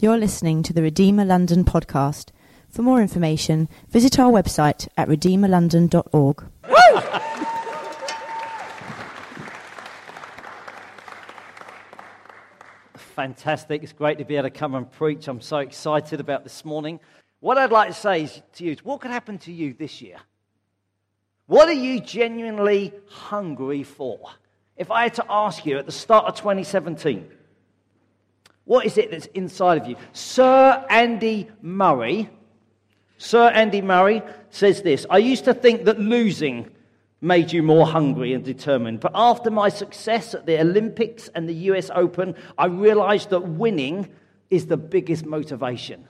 You're listening to the Redeemer London podcast. For more information, visit our website at redeemerlondon.org. Fantastic. It's great to be able to come and preach. I'm so excited about this morning. What I'd like to say to you is what could happen to you this year? What are you genuinely hungry for? If I had to ask you at the start of 2017, what is it that's inside of you? Sir Andy Murray, Sir Andy Murray says this I used to think that losing made you more hungry and determined. But after my success at the Olympics and the US Open, I realized that winning is the biggest motivation.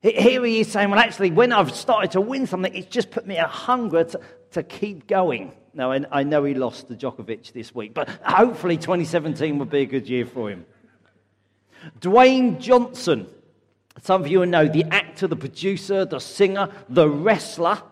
Here he is saying, Well, actually, when I've started to win something, it's just put me a hunger to, to keep going. Now, I know he lost to Djokovic this week, but hopefully 2017 will be a good year for him. Dwayne Johnson, some of you know the actor, the producer, the singer, the wrestler,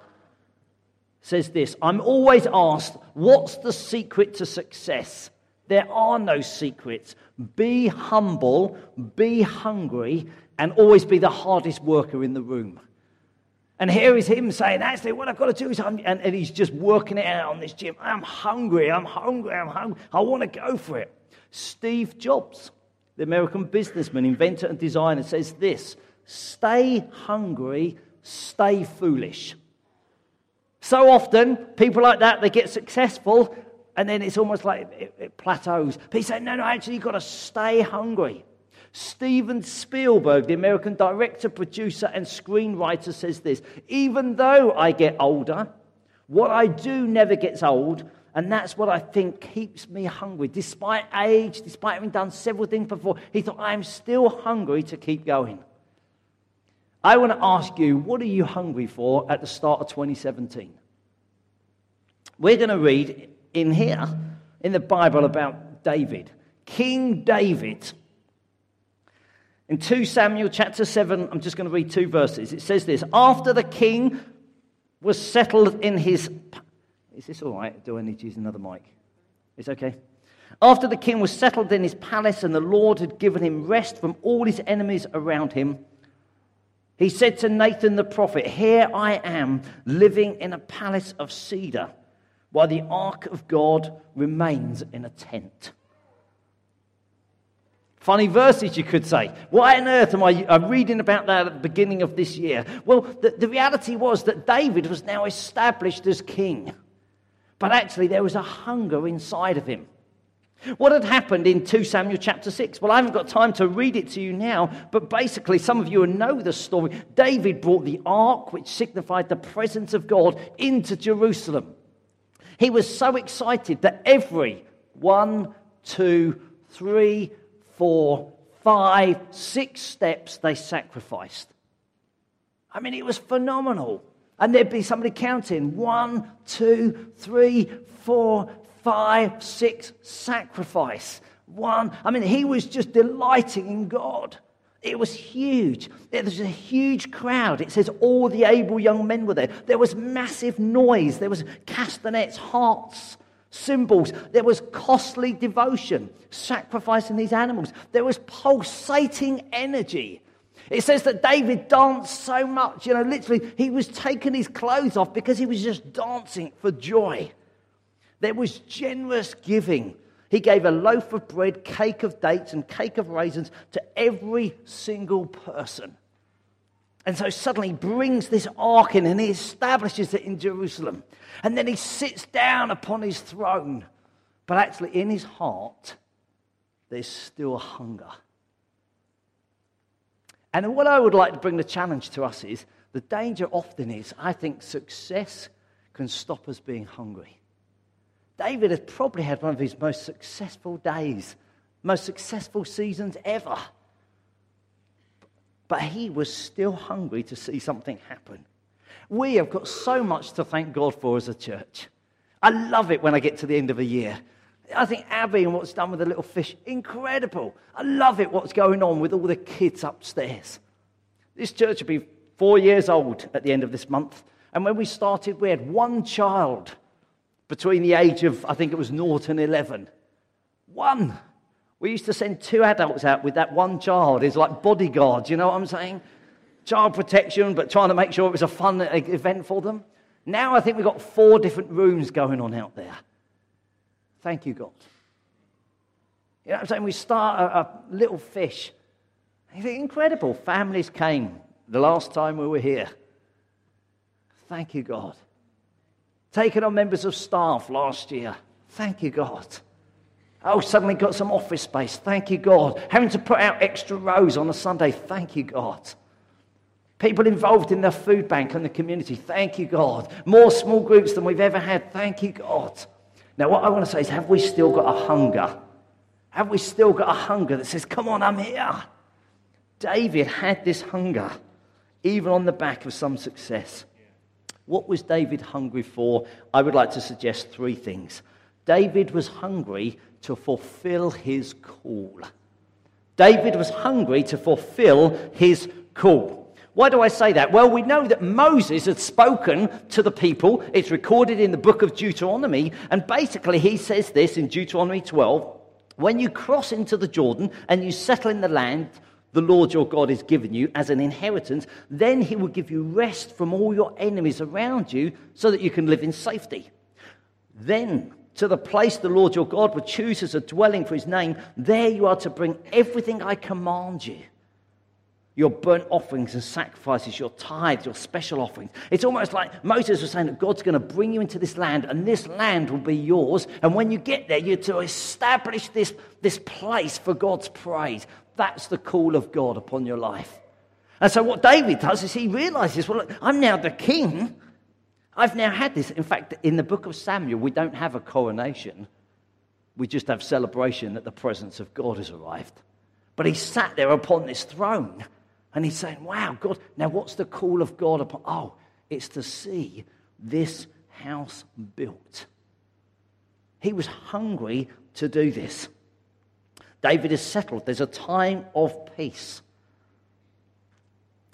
says this I'm always asked, what's the secret to success? There are no secrets. Be humble, be hungry, and always be the hardest worker in the room. And here is him saying, Actually, what I've got to do is, and, and he's just working it out on this gym. I'm hungry, I'm hungry, I'm hungry. I want to go for it. Steve Jobs the American businessman, inventor, and designer, says this stay hungry, stay foolish. So often, people like that, they get successful, and then it's almost like it, it plateaus. But he said, no, no, actually, you've got to stay hungry. Steven Spielberg, the American director, producer, and screenwriter, says this Even though I get older, what I do never gets old, and that's what I think keeps me hungry. Despite age, despite having done several things before, he thought, I'm still hungry to keep going. I want to ask you, what are you hungry for at the start of 2017? We're going to read in here, in the Bible, about David. King David. In 2 Samuel chapter 7, I'm just going to read two verses. It says this After the king was settled in his is this all right? Do I need to use another mic? It's okay. After the king was settled in his palace and the Lord had given him rest from all his enemies around him, he said to Nathan the prophet, Here I am living in a palace of cedar, while the ark of God remains in a tent. Funny verses, you could say. Why on earth am I I'm reading about that at the beginning of this year? Well, the, the reality was that David was now established as king. But actually, there was a hunger inside of him. What had happened in 2 Samuel chapter 6? Well, I haven't got time to read it to you now, but basically, some of you know the story. David brought the ark, which signified the presence of God, into Jerusalem. He was so excited that every one, two, three, four, five, six steps they sacrificed. I mean, it was phenomenal. And there'd be somebody counting one, two, three, four, five, six, sacrifice. One. I mean, he was just delighting in God. It was huge. There was a huge crowd. It says all the able young men were there. There was massive noise. There was castanets, hearts, cymbals. There was costly devotion, sacrificing these animals. There was pulsating energy. It says that David danced so much, you know, literally, he was taking his clothes off because he was just dancing for joy. There was generous giving. He gave a loaf of bread, cake of dates, and cake of raisins to every single person. And so suddenly he brings this ark in and he establishes it in Jerusalem. And then he sits down upon his throne. But actually, in his heart, there's still hunger. And what I would like to bring the challenge to us is the danger often is, I think, success can stop us being hungry. David has probably had one of his most successful days, most successful seasons ever. But he was still hungry to see something happen. We have got so much to thank God for as a church. I love it when I get to the end of a year I think Abby and what's done with the little fish, incredible. I love it what's going on with all the kids upstairs. This church will be four years old at the end of this month. And when we started, we had one child between the age of, I think it was naught and 11. One. We used to send two adults out with that one child. It's like bodyguards, you know what I'm saying? Child protection, but trying to make sure it was a fun event for them. Now I think we've got four different rooms going on out there. Thank you, God. You know what I'm saying? We start a, a little fish. Incredible. Families came the last time we were here. Thank you, God. Taking on members of staff last year. Thank you, God. Oh, suddenly got some office space. Thank you, God. Having to put out extra rows on a Sunday. Thank you, God. People involved in the food bank and the community. Thank you, God. More small groups than we've ever had. Thank you, God. Now, what I want to say is, have we still got a hunger? Have we still got a hunger that says, Come on, I'm here? David had this hunger, even on the back of some success. What was David hungry for? I would like to suggest three things. David was hungry to fulfill his call. David was hungry to fulfill his call. Why do I say that? Well, we know that Moses had spoken to the people. It's recorded in the book of Deuteronomy. And basically, he says this in Deuteronomy 12 When you cross into the Jordan and you settle in the land the Lord your God has given you as an inheritance, then he will give you rest from all your enemies around you so that you can live in safety. Then to the place the Lord your God will choose as a dwelling for his name, there you are to bring everything I command you your burnt offerings and sacrifices, your tithes, your special offerings. It's almost like Moses was saying that God's going to bring you into this land, and this land will be yours. And when you get there, you're to establish this, this place for God's praise. That's the call of God upon your life. And so, what David does is he realizes, well, look, I'm now the king. I've now had this. In fact, in the book of Samuel, we don't have a coronation, we just have celebration that the presence of God has arrived. But he sat there upon this throne. And he's saying, Wow, God, now what's the call of God upon? Oh, it's to see this house built. He was hungry to do this. David is settled. There's a time of peace.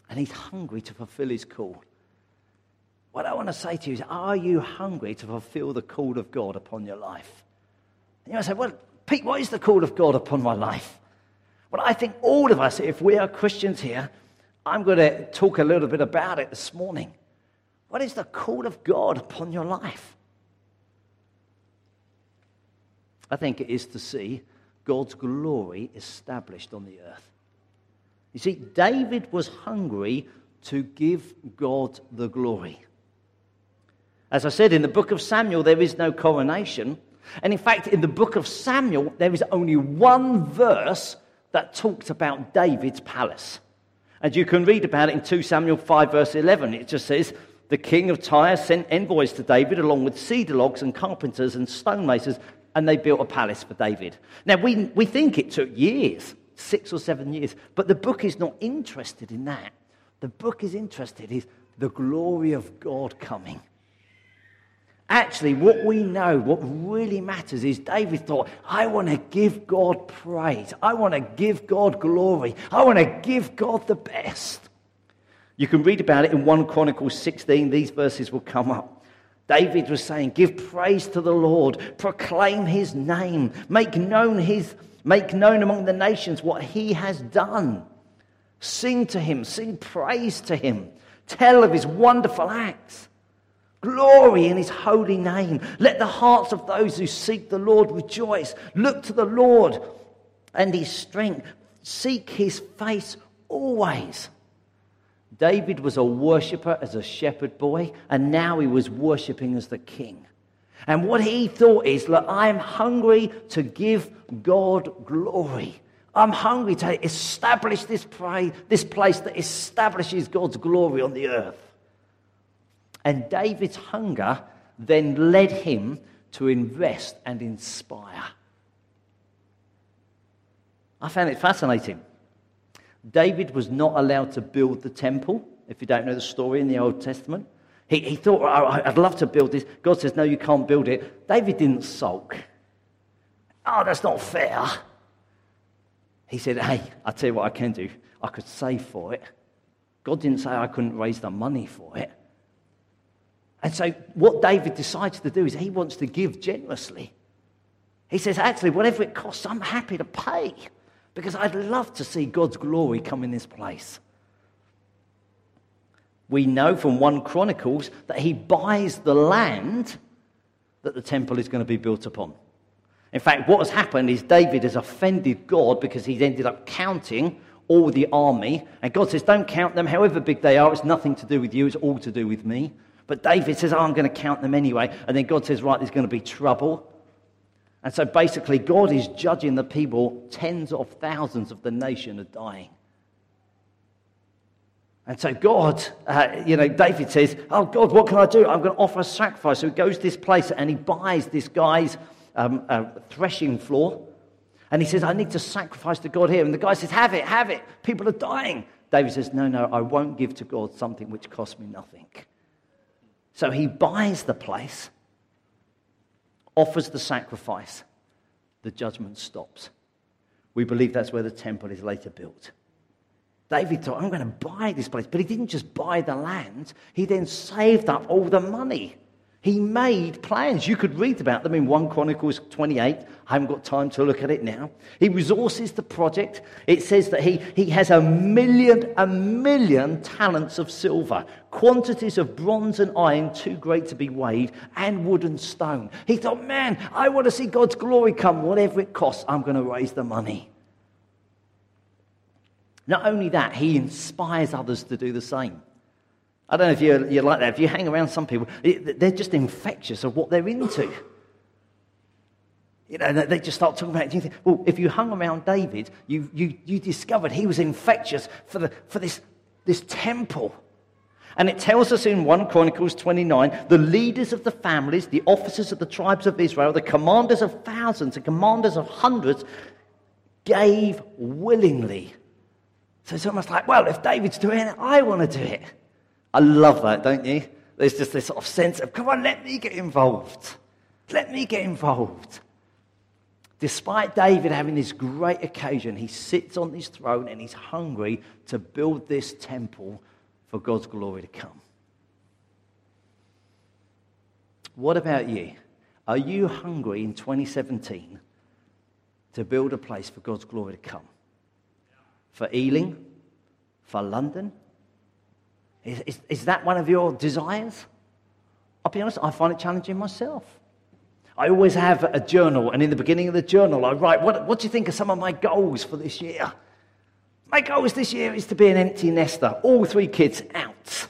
And he's hungry to fulfill his call. What I want to say to you is, are you hungry to fulfill the call of God upon your life? And you might say, well, Pete, what is the call of God upon my life? But I think all of us, if we are Christians here, I'm going to talk a little bit about it this morning. What is the call of God upon your life? I think it is to see God's glory established on the earth. You see, David was hungry to give God the glory. As I said, in the book of Samuel, there is no coronation. And in fact, in the book of Samuel, there is only one verse that talks about David's palace. And you can read about it in 2 Samuel 5, verse 11. It just says, The king of Tyre sent envoys to David along with cedar logs and carpenters and stonemasons, and they built a palace for David. Now, we, we think it took years, six or seven years, but the book is not interested in that. The book is interested in the glory of God coming. Actually, what we know, what really matters is David thought, I want to give God praise. I want to give God glory. I want to give God the best. You can read about it in 1 Chronicles 16. These verses will come up. David was saying, Give praise to the Lord, proclaim his name, make known his make known among the nations what he has done. Sing to him, sing praise to him, tell of his wonderful acts. Glory in his holy name. Let the hearts of those who seek the Lord rejoice. Look to the Lord and his strength. Seek his face always. David was a worshiper as a shepherd boy, and now he was worshiping as the king. And what he thought is, look, I'm hungry to give God glory. I'm hungry to establish this, pray, this place that establishes God's glory on the earth. And David's hunger then led him to invest and inspire. I found it fascinating. David was not allowed to build the temple, if you don't know the story in the Old Testament. He, he thought, oh, I'd love to build this. God says, No, you can't build it. David didn't sulk. Oh, that's not fair. He said, Hey, I'll tell you what I can do. I could save for it. God didn't say I couldn't raise the money for it. And so, what David decides to do is he wants to give generously. He says, actually, whatever it costs, I'm happy to pay because I'd love to see God's glory come in this place. We know from 1 Chronicles that he buys the land that the temple is going to be built upon. In fact, what has happened is David has offended God because he's ended up counting all the army. And God says, Don't count them, however big they are. It's nothing to do with you, it's all to do with me. But David says, oh, I'm going to count them anyway. And then God says, Right, there's going to be trouble. And so basically, God is judging the people. Tens of thousands of the nation are dying. And so God, uh, you know, David says, Oh, God, what can I do? I'm going to offer a sacrifice. So he goes to this place and he buys this guy's um, uh, threshing floor. And he says, I need to sacrifice to God here. And the guy says, Have it, have it. People are dying. David says, No, no, I won't give to God something which costs me nothing. So he buys the place, offers the sacrifice. The judgment stops. We believe that's where the temple is later built. David thought, I'm going to buy this place. But he didn't just buy the land, he then saved up all the money. He made plans. You could read about them in 1 Chronicles 28. I haven't got time to look at it now. He resources the project. It says that he, he has a million, a million talents of silver, quantities of bronze and iron too great to be weighed, and wood and stone. He thought, man, I want to see God's glory come. Whatever it costs, I'm going to raise the money. Not only that, he inspires others to do the same. I don't know if you're, you're like that. If you hang around some people, they're just infectious of what they're into. You know, they just start talking about it. You think, well, if you hung around David, you, you, you discovered he was infectious for, the, for this, this temple. And it tells us in 1 Chronicles 29 the leaders of the families, the officers of the tribes of Israel, the commanders of thousands, the commanders of hundreds gave willingly. So it's almost like, well, if David's doing it, I want to do it. I love that, don't you? There's just this sort of sense of, come on, let me get involved. Let me get involved. Despite David having this great occasion, he sits on his throne and he's hungry to build this temple for God's glory to come. What about you? Are you hungry in 2017 to build a place for God's glory to come? For Ealing? For London? Is, is, is that one of your desires? I'll be honest, I find it challenging myself. I always have a journal, and in the beginning of the journal, I write, What, what do you think are some of my goals for this year? My goals this year is to be an empty nester, all three kids out.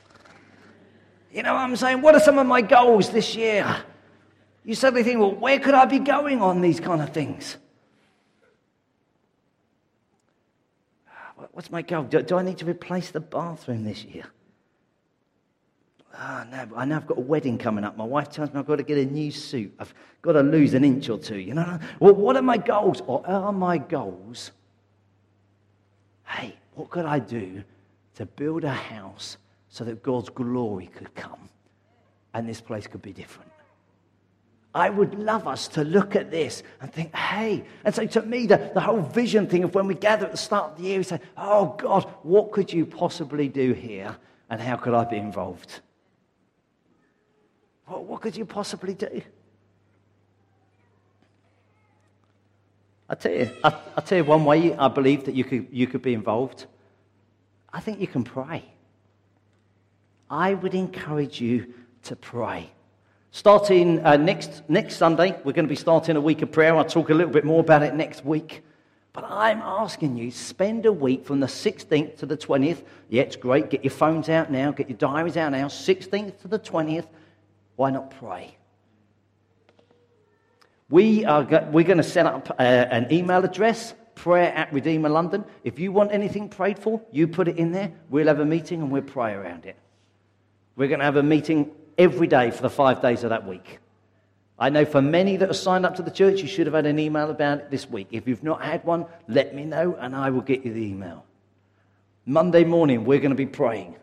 You know what I'm saying? What are some of my goals this year? You suddenly think, well, where could I be going on these kind of things? What's my goal? Do, do I need to replace the bathroom this year? Ah, oh, no, I know I've got a wedding coming up. My wife tells me I've got to get a new suit. I've got to lose an inch or two. You know, well, what are my goals? Or are my goals, hey, what could I do to build a house so that God's glory could come and this place could be different? I would love us to look at this and think, hey. And so to me, the, the whole vision thing of when we gather at the start of the year, we say, oh God, what could you possibly do here? And how could I be involved? What, what could you possibly do? I tell you, I, I tell you one way I believe that you could, you could be involved. I think you can pray. I would encourage you to pray. Starting uh, next, next Sunday, we're going to be starting a week of prayer. I'll talk a little bit more about it next week. But I'm asking you, spend a week from the 16th to the 20th. Yeah, it's great. Get your phones out now, get your diaries out now. 16th to the 20th. Why not pray? We are go- we're going to set up uh, an email address, prayer at Redeemer London. If you want anything prayed for, you put it in there. We'll have a meeting and we'll pray around it. We're going to have a meeting every day for the five days of that week. I know for many that are signed up to the church, you should have had an email about it this week. If you've not had one, let me know and I will get you the email. Monday morning, we're going to be praying.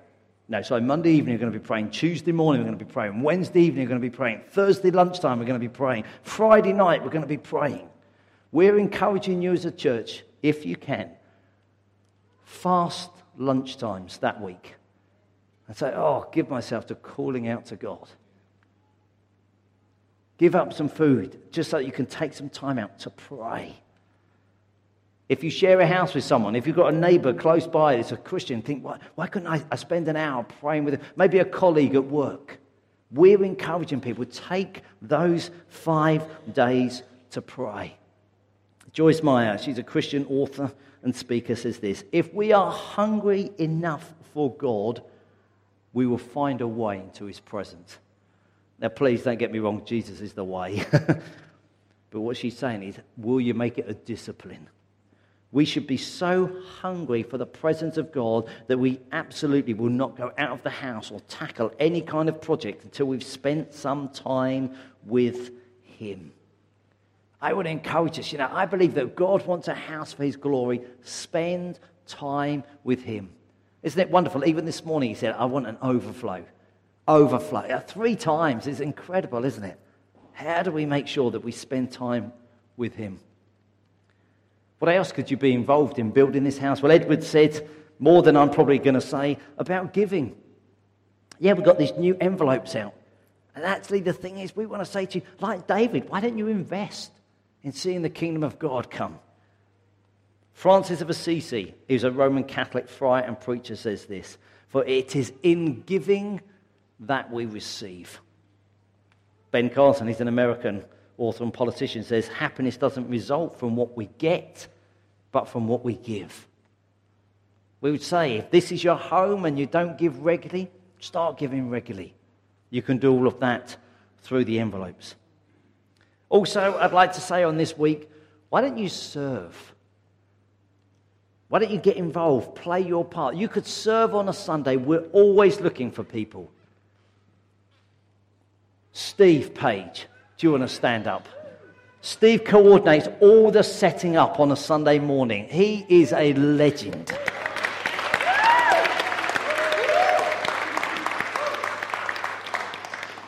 No, so Monday evening we're going to be praying. Tuesday morning we're going to be praying. Wednesday evening we're going to be praying. Thursday lunchtime we're going to be praying. Friday night we're going to be praying. We're encouraging you as a church, if you can, fast lunchtimes that week. And say, oh, give myself to calling out to God. Give up some food just so you can take some time out to pray. If you share a house with someone, if you've got a neighbor close by that's a Christian, think, why, why couldn't I, I spend an hour praying with them? Maybe a colleague at work. We're encouraging people take those five days to pray. Joyce Meyer, she's a Christian author and speaker, says this If we are hungry enough for God, we will find a way into his presence. Now, please don't get me wrong, Jesus is the way. but what she's saying is, will you make it a discipline? We should be so hungry for the presence of God that we absolutely will not go out of the house or tackle any kind of project until we've spent some time with Him. I would encourage us, you know, I believe that God wants a house for His glory. Spend time with Him. Isn't it wonderful? Even this morning, He said, I want an overflow. Overflow. Uh, three times is incredible, isn't it? How do we make sure that we spend time with Him? What else could you be involved in building this house? Well, Edward said more than I'm probably going to say about giving. Yeah, we've got these new envelopes out. And actually, the thing is, we want to say to you, like David, why don't you invest in seeing the kingdom of God come? Francis of Assisi, who's a Roman Catholic friar and preacher, says this For it is in giving that we receive. Ben Carson, he's an American author and politician, says happiness doesn't result from what we get, but from what we give. We would say if this is your home and you don't give regularly, start giving regularly. You can do all of that through the envelopes. Also, I'd like to say on this week, why don't you serve? Why don't you get involved? Play your part. You could serve on a Sunday. We're always looking for people. Steve Page, do you want to stand up? Steve coordinates all the setting up on a Sunday morning. He is a legend.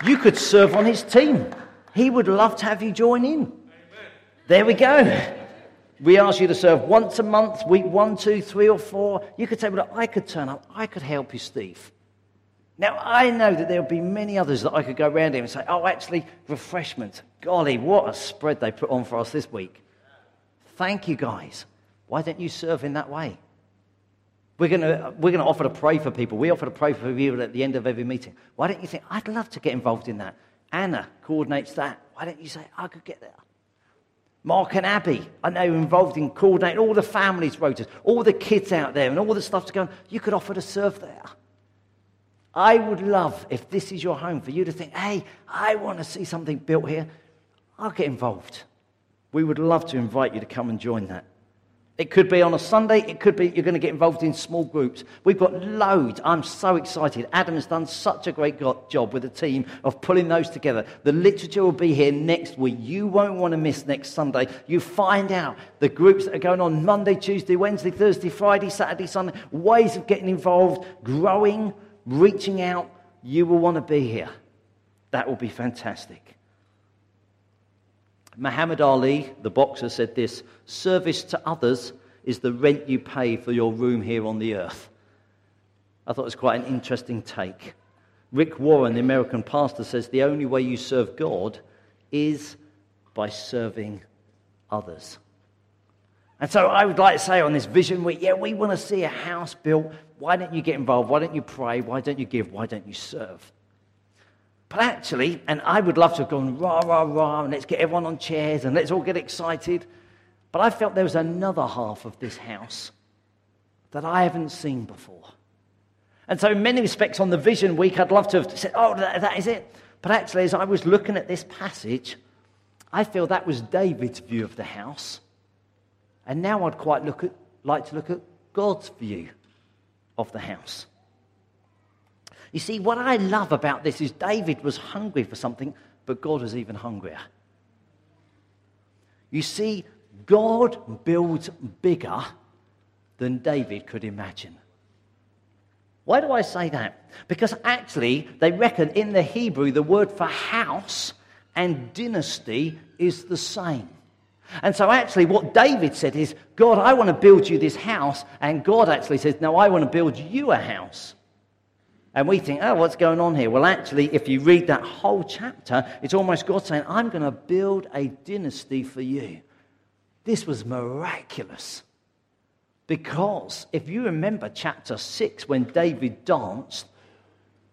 You could serve on his team. He would love to have you join in. There we go. We ask you to serve once a month, week one, two, three, or four. You could say, Well, I could turn up. I could help you, Steve. Now, I know that there'll be many others that I could go around here and say, oh, actually, refreshments. Golly, what a spread they put on for us this week. Thank you, guys. Why don't you serve in that way? We're going to we're going to offer to pray for people. We offer to pray for people at the end of every meeting. Why don't you think, I'd love to get involved in that? Anna coordinates that. Why don't you say, I could get there? Mark and Abby, I know, you're involved in coordinating all the families' rotas, all the kids out there, and all the stuff to go on. You could offer to serve there. I would love, if this is your home, for you to think, hey, I want to see something built here. I'll get involved. We would love to invite you to come and join that. It could be on a Sunday. It could be you're going to get involved in small groups. We've got loads. I'm so excited. Adam has done such a great job with the team of pulling those together. The literature will be here next week. You won't want to miss next Sunday. You find out the groups that are going on Monday, Tuesday, Wednesday, Thursday, Friday, Saturday, Sunday, ways of getting involved, growing reaching out, you will want to be here. That will be fantastic. Muhammad Ali, the boxer, said this service to others is the rent you pay for your room here on the earth. I thought it was quite an interesting take. Rick Warren, the American pastor, says the only way you serve God is by serving others. And so I would like to say on this vision week, yeah, we want to see a house built. Why don't you get involved? Why don't you pray? Why don't you give? Why don't you serve? But actually, and I would love to have gone rah, rah, rah, and let's get everyone on chairs and let's all get excited. But I felt there was another half of this house that I haven't seen before. And so, in many respects, on the vision week, I'd love to have said, oh, that, that is it. But actually, as I was looking at this passage, I feel that was David's view of the house. And now I'd quite look at, like to look at God's view of the house. You see, what I love about this is David was hungry for something, but God was even hungrier. You see, God builds bigger than David could imagine. Why do I say that? Because actually, they reckon in the Hebrew, the word for house and dynasty is the same. And so, actually, what David said is, God, I want to build you this house. And God actually says, No, I want to build you a house. And we think, oh, what's going on here? Well, actually, if you read that whole chapter, it's almost God saying, I'm going to build a dynasty for you. This was miraculous. Because if you remember chapter 6, when David danced,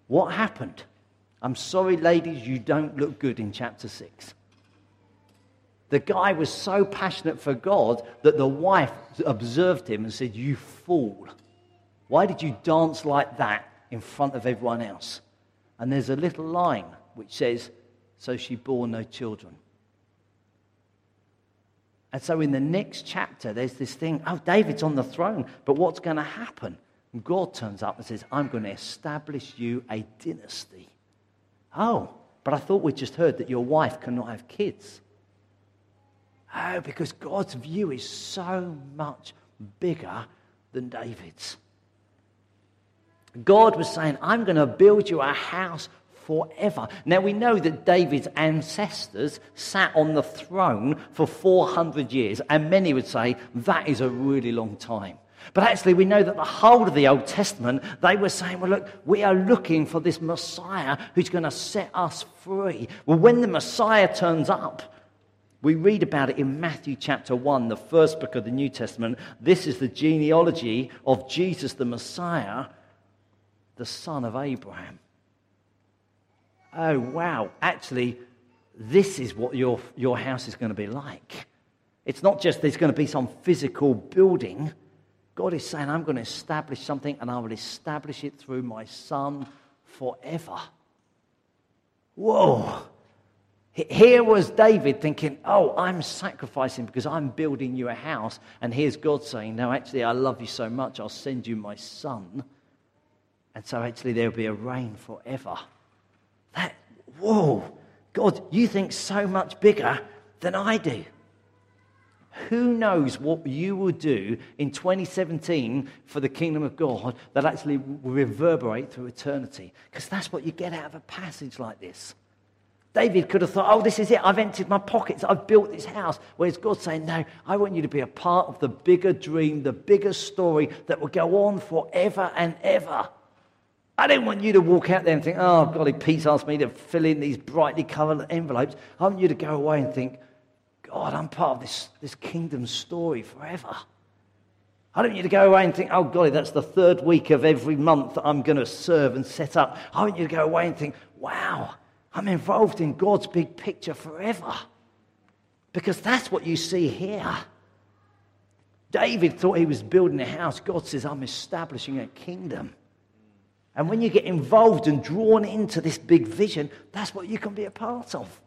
what happened? I'm sorry, ladies, you don't look good in chapter 6. The guy was so passionate for God that the wife observed him and said, You fool. Why did you dance like that in front of everyone else? And there's a little line which says, So she bore no children. And so in the next chapter, there's this thing oh, David's on the throne, but what's going to happen? And God turns up and says, I'm going to establish you a dynasty. Oh, but I thought we just heard that your wife cannot have kids. Oh, because God's view is so much bigger than David's. God was saying, I'm going to build you a house forever. Now we know that David's ancestors sat on the throne for 400 years, and many would say that is a really long time. But actually, we know that the whole of the Old Testament, they were saying, well, look, we are looking for this Messiah who's going to set us free. Well, when the Messiah turns up, we read about it in Matthew chapter 1, the first book of the New Testament. This is the genealogy of Jesus the Messiah, the son of Abraham. Oh, wow. Actually, this is what your, your house is going to be like. It's not just there's going to be some physical building. God is saying, I'm going to establish something and I will establish it through my son forever. Whoa. Here was David thinking, Oh, I'm sacrificing because I'm building you a house. And here's God saying, No, actually, I love you so much, I'll send you my son. And so, actually, there'll be a reign forever. That, whoa, God, you think so much bigger than I do. Who knows what you will do in 2017 for the kingdom of God that actually will reverberate through eternity? Because that's what you get out of a passage like this. David could have thought, oh, this is it. I've emptied my pockets. I've built this house. Whereas God's saying, no, I want you to be a part of the bigger dream, the bigger story that will go on forever and ever. I don't want you to walk out there and think, oh, golly, Pete's asked me to fill in these brightly coloured envelopes. I want you to go away and think, God, I'm part of this, this kingdom story forever. I don't want you to go away and think, oh, golly, that's the third week of every month that I'm going to serve and set up. I want you to go away and think, wow, I'm involved in God's big picture forever. Because that's what you see here. David thought he was building a house. God says, I'm establishing a kingdom. And when you get involved and drawn into this big vision, that's what you can be a part of.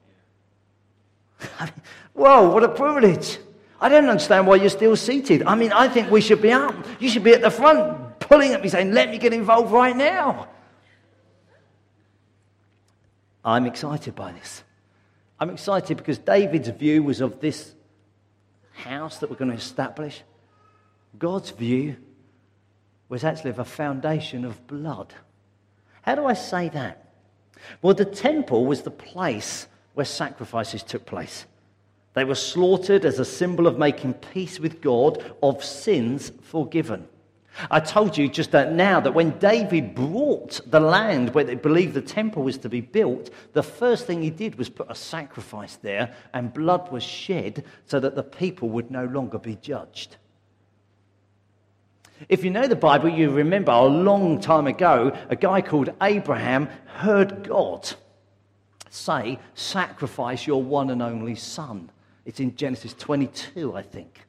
Whoa, what a privilege. I don't understand why you're still seated. I mean, I think we should be up. You should be at the front, pulling at me, saying, Let me get involved right now. I'm excited by this. I'm excited because David's view was of this house that we're going to establish. God's view was actually of a foundation of blood. How do I say that? Well, the temple was the place where sacrifices took place. They were slaughtered as a symbol of making peace with God, of sins forgiven. I told you just that now that when David brought the land where they believed the temple was to be built, the first thing he did was put a sacrifice there, and blood was shed so that the people would no longer be judged. If you know the Bible, you remember a long time ago, a guy called Abraham heard God say, Sacrifice your one and only son. It's in Genesis 22, I think.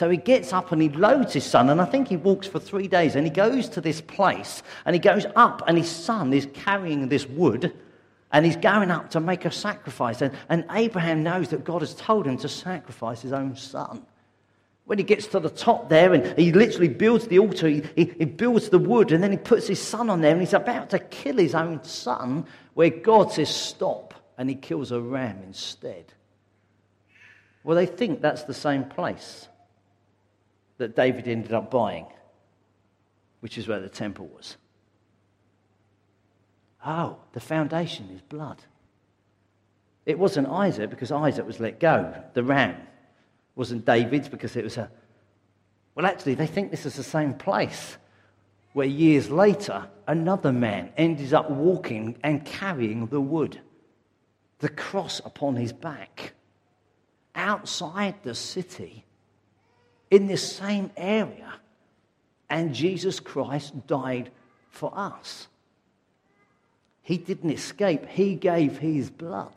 So he gets up and he loads his son, and I think he walks for three days, and he goes to this place, and he goes up, and his son is carrying this wood, and he's going up to make a sacrifice. And, and Abraham knows that God has told him to sacrifice his own son. When he gets to the top there, and he literally builds the altar, he, he, he builds the wood, and then he puts his son on there, and he's about to kill his own son, where God says, Stop, and he kills a ram instead. Well, they think that's the same place that David ended up buying, which is where the temple was. Oh, the foundation is blood. It wasn't Isaac because Isaac was let go. The ram wasn't David's because it was a. Well, actually, they think this is the same place. where years later, another man ended up walking and carrying the wood, the cross upon his back, outside the city, in this same area. And Jesus Christ died for us. He didn't escape, he gave his blood.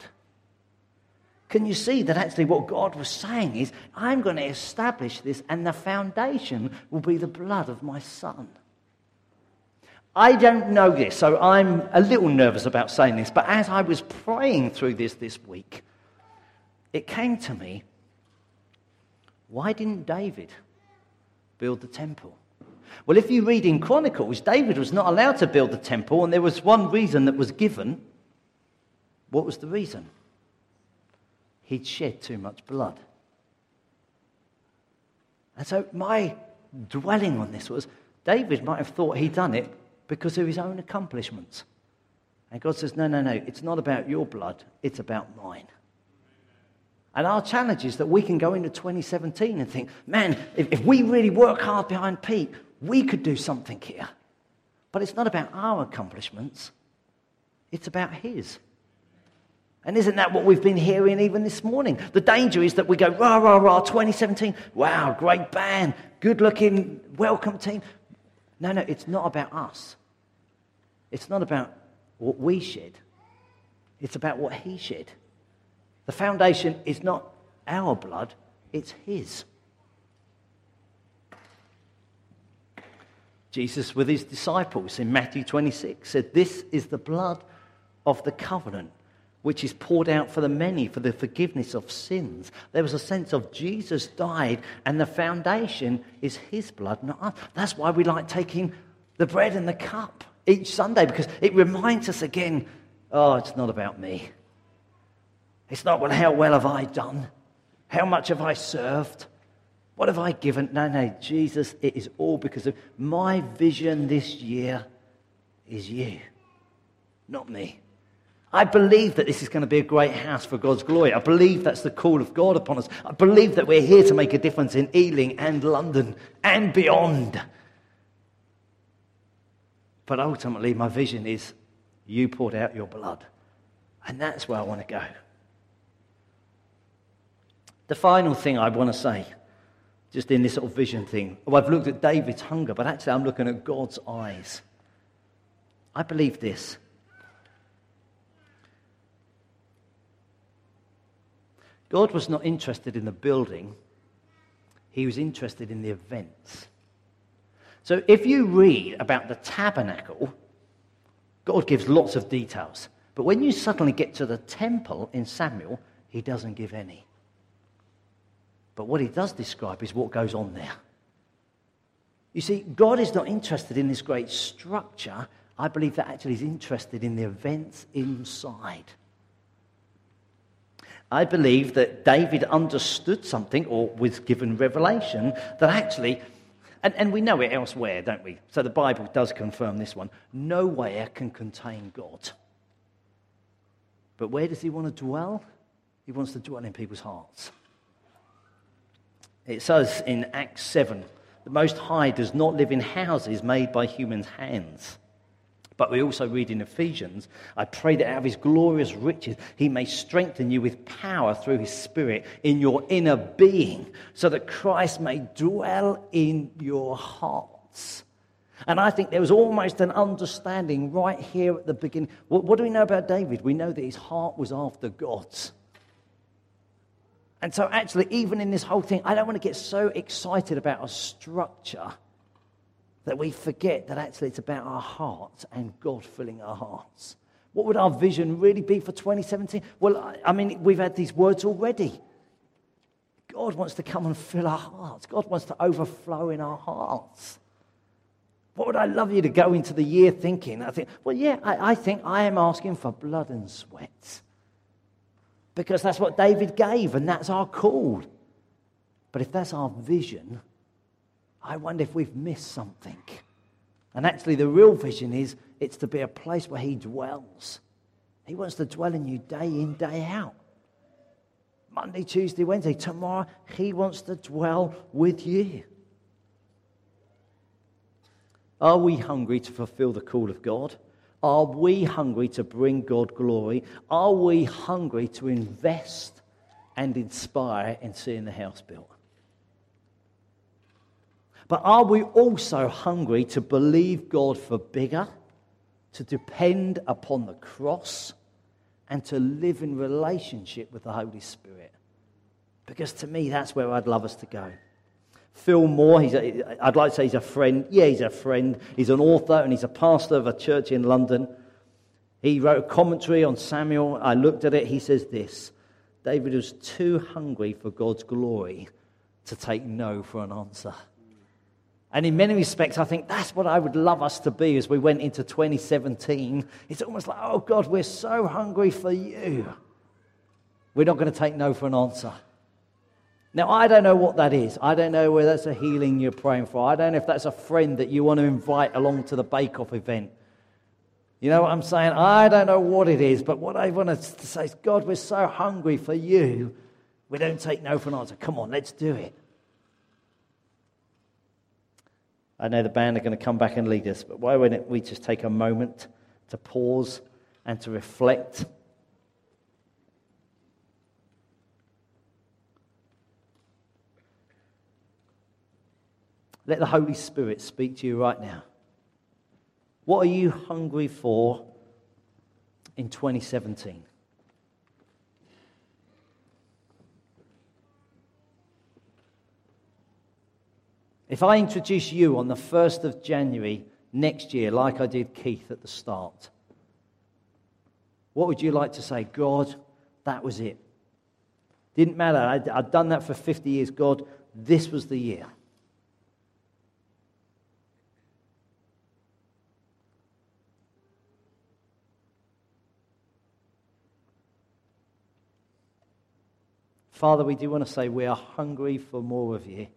Can you see that actually what God was saying is, I'm going to establish this, and the foundation will be the blood of my son? I don't know this, so I'm a little nervous about saying this, but as I was praying through this this week, it came to me why didn't David build the temple? Well, if you read in Chronicles, David was not allowed to build the temple, and there was one reason that was given. What was the reason? He'd shed too much blood. And so my dwelling on this was David might have thought he'd done it because of his own accomplishments. And God says, No, no, no, it's not about your blood, it's about mine. And our challenge is that we can go into 2017 and think, man, if, if we really work hard behind Pete, we could do something here. But it's not about our accomplishments, it's about his. And isn't that what we've been hearing even this morning? The danger is that we go, rah, rah, rah, 2017. Wow, great band, good looking, welcome team. No, no, it's not about us. It's not about what we shed, it's about what he shed. The foundation is not our blood, it's his. Jesus, with his disciples in Matthew 26, said, This is the blood of the covenant, which is poured out for the many for the forgiveness of sins. There was a sense of Jesus died, and the foundation is his blood, not us. That's why we like taking the bread and the cup each Sunday, because it reminds us again oh, it's not about me. It's not, well, how well have I done? How much have I served? What have I given? No, no, Jesus, it is all because of my vision this year is you, not me. I believe that this is going to be a great house for God's glory. I believe that's the call of God upon us. I believe that we're here to make a difference in Ealing and London and beyond. But ultimately, my vision is you poured out your blood. And that's where I want to go. The final thing I want to say just in this sort of vision thing. Oh, I've looked at David's hunger, but actually I'm looking at God's eyes. I believe this. God was not interested in the building, He was interested in the events. So if you read about the tabernacle, God gives lots of details. But when you suddenly get to the temple in Samuel, He doesn't give any. But what he does describe is what goes on there. You see, God is not interested in this great structure. I believe that actually he's interested in the events inside. I believe that David understood something or was given revelation that actually, and, and we know it elsewhere, don't we? So the Bible does confirm this one. Nowhere can contain God. But where does he want to dwell? He wants to dwell in people's hearts. It says in Acts 7 the Most High does not live in houses made by human hands. But we also read in Ephesians, I pray that out of his glorious riches he may strengthen you with power through his spirit in your inner being, so that Christ may dwell in your hearts. And I think there was almost an understanding right here at the beginning. What, what do we know about David? We know that his heart was after God's. And so, actually, even in this whole thing, I don't want to get so excited about a structure that we forget that actually it's about our hearts and God filling our hearts. What would our vision really be for 2017? Well, I mean, we've had these words already. God wants to come and fill our hearts, God wants to overflow in our hearts. What would I love you to go into the year thinking? I think, well, yeah, I, I think I am asking for blood and sweat because that's what David gave and that's our call. But if that's our vision, I wonder if we've missed something. And actually, the real vision is it's to be a place where He dwells. He wants to dwell in you day in, day out. Monday, Tuesday, Wednesday, tomorrow, He wants to dwell with you. Are we hungry to fulfill the call of God? Are we hungry to bring God glory? Are we hungry to invest and inspire in seeing the house built? But are we also hungry to believe God for bigger, to depend upon the cross, and to live in relationship with the Holy Spirit? Because to me, that's where I'd love us to go. Phil Moore, he's a, I'd like to say he's a friend. Yeah, he's a friend. He's an author and he's a pastor of a church in London. He wrote a commentary on Samuel. I looked at it. He says this David was too hungry for God's glory to take no for an answer. And in many respects, I think that's what I would love us to be as we went into 2017. It's almost like, oh God, we're so hungry for you. We're not going to take no for an answer. Now, I don't know what that is. I don't know whether that's a healing you're praying for. I don't know if that's a friend that you want to invite along to the Bake Off event. You know what I'm saying? I don't know what it is, but what I want to say is, God, we're so hungry for you. We don't take no for an answer. Come on, let's do it. I know the band are going to come back and lead us, but why wouldn't we just take a moment to pause and to reflect? Let the Holy Spirit speak to you right now. What are you hungry for in 2017? If I introduce you on the 1st of January next year, like I did Keith at the start, what would you like to say? God, that was it. Didn't matter. I'd, I'd done that for 50 years. God, this was the year. Father, we do want to say we are hungry for more of you.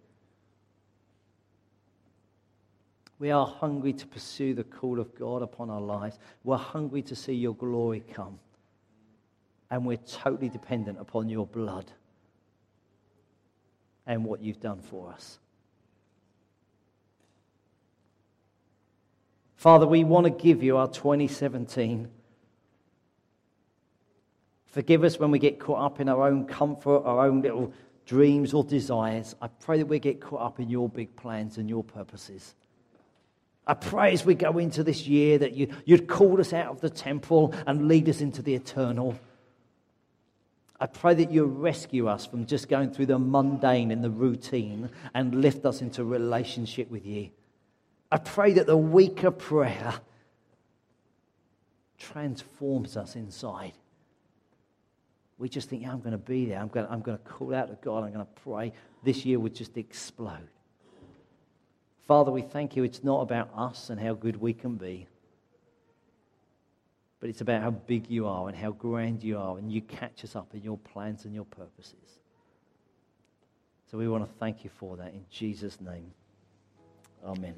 We are hungry to pursue the call of God upon our lives. We're hungry to see your glory come. And we're totally dependent upon your blood and what you've done for us. Father, we want to give you our 2017 Forgive us when we get caught up in our own comfort, our own little dreams or desires. I pray that we get caught up in your big plans and your purposes. I pray as we go into this year that you, you'd call us out of the temple and lead us into the eternal. I pray that you rescue us from just going through the mundane and the routine and lift us into relationship with you. I pray that the weaker prayer transforms us inside we just think, yeah, I'm going to be there. I'm going, to, I'm going to call out to God. I'm going to pray. This year would just explode. Father, we thank you. It's not about us and how good we can be, but it's about how big you are and how grand you are, and you catch us up in your plans and your purposes. So we want to thank you for that in Jesus' name. Amen.